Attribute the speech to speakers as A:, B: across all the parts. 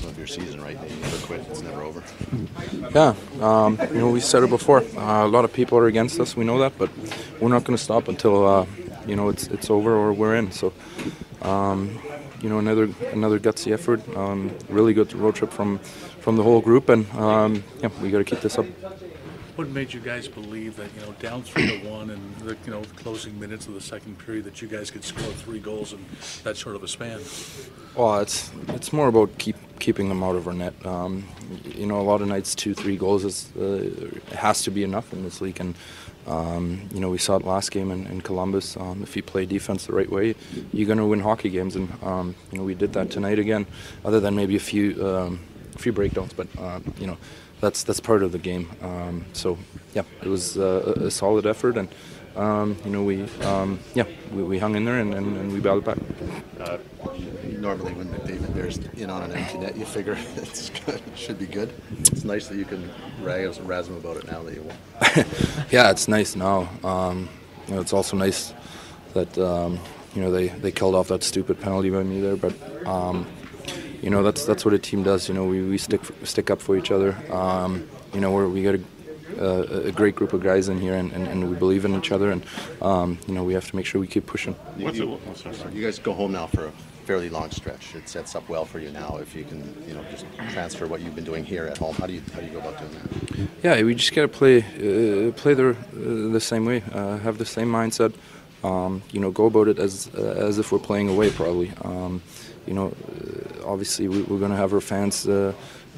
A: rhythm of your season, right? You never quit. It's never over.
B: Yeah, um, you know we said it before. Uh, a lot of people are against us. We know that, but we're not going to stop until uh, you know it's it's over or we're in. So, um, you know, another another gutsy effort. Um, really good road trip from from the whole group, and um, yeah, we got to keep this up.
C: What made you guys believe that, you know, down three to one and the, you know, closing minutes of the second period that you guys could score three goals in that short of a span?
B: Well, it's it's more about keep keeping them out of our net. Um, you know, a lot of nights two, three goals is uh, has to be enough in this league, and um, you know we saw it last game in, in Columbus. Um, if you play defense the right way, you're going to win hockey games, and um, you know we did that tonight again. Other than maybe a few um, a few breakdowns, but uh, you know that's that's part of the game. Um, so yeah, it was uh, a, a solid effort, and um, you know we um, yeah we, we hung in there and, and, and we battled back.
A: Uh, normally, when McDavid bears in on an empty net, you figure it's good, it should be good. It's nice that you can razz, razz him about it now that you won.
B: yeah, it's nice now. Um, you know, it's also nice that um, you know they, they killed off that stupid penalty by me there, but um, you know that's that's what a team does. You know, we, we stick stick up for each other. Um, you know, we're, we got a, a, a great group of guys in here, and, and, and we believe in each other, and um, you know we have to make sure we keep pushing.
A: You, you- you guys go home now for a fairly long stretch. It sets up well for you now if you can, you know, just transfer what you've been doing here at home. How do you how do you go about doing that?
B: Yeah, we just gotta play uh, play the uh, the same way. Uh, have the same mindset. Um, you know, go about it as uh, as if we're playing away. Probably. Um, you know, uh, obviously we, we're gonna have our fans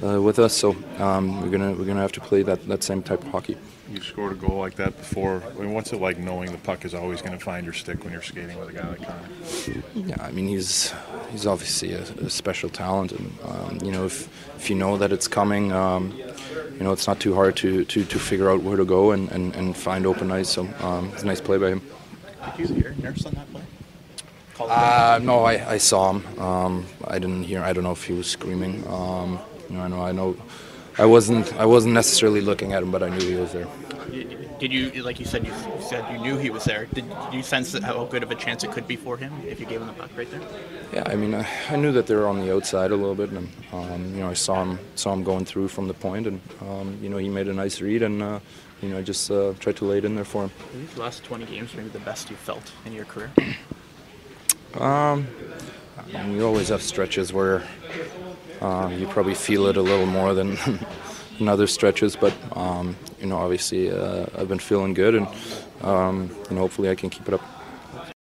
B: uh, with us, so um, we're gonna we're gonna have to play that, that same type of hockey.
D: You scored a goal like that before. I mean, what's it like knowing the puck is always going to find your stick when you're skating with a guy like Connor?
B: Yeah, I mean he's he's obviously a, a special talent, and um, you know if if you know that it's coming, um, you know it's not too hard to, to, to figure out where to go and, and, and find open ice. So um, it's a nice play by him.
E: Did you hear Nurse on that play?
B: Uh, no, I, I saw him. Um, I didn't hear. I don't know if he was screaming. You know, I know. I know. I wasn't. I wasn't necessarily looking at him, but I knew he was there.
E: Did- you, like you said, you said you knew he was there. Did you sense how good of a chance it could be for him if you gave him the puck right there?
B: Yeah, I mean, I, I knew that they were on the outside a little bit, and um, you know, I saw him saw him going through from the point, and um, you know, he made a nice read, and uh, you know, I just uh, tried to lay it in there for him.
E: These last 20 games maybe the best you felt in your career?
B: Um, I mean, you always have stretches where uh, you probably feel it a little more than in other stretches, but um, you know, obviously, uh, I've been feeling good, and um, and hopefully, I can keep it up.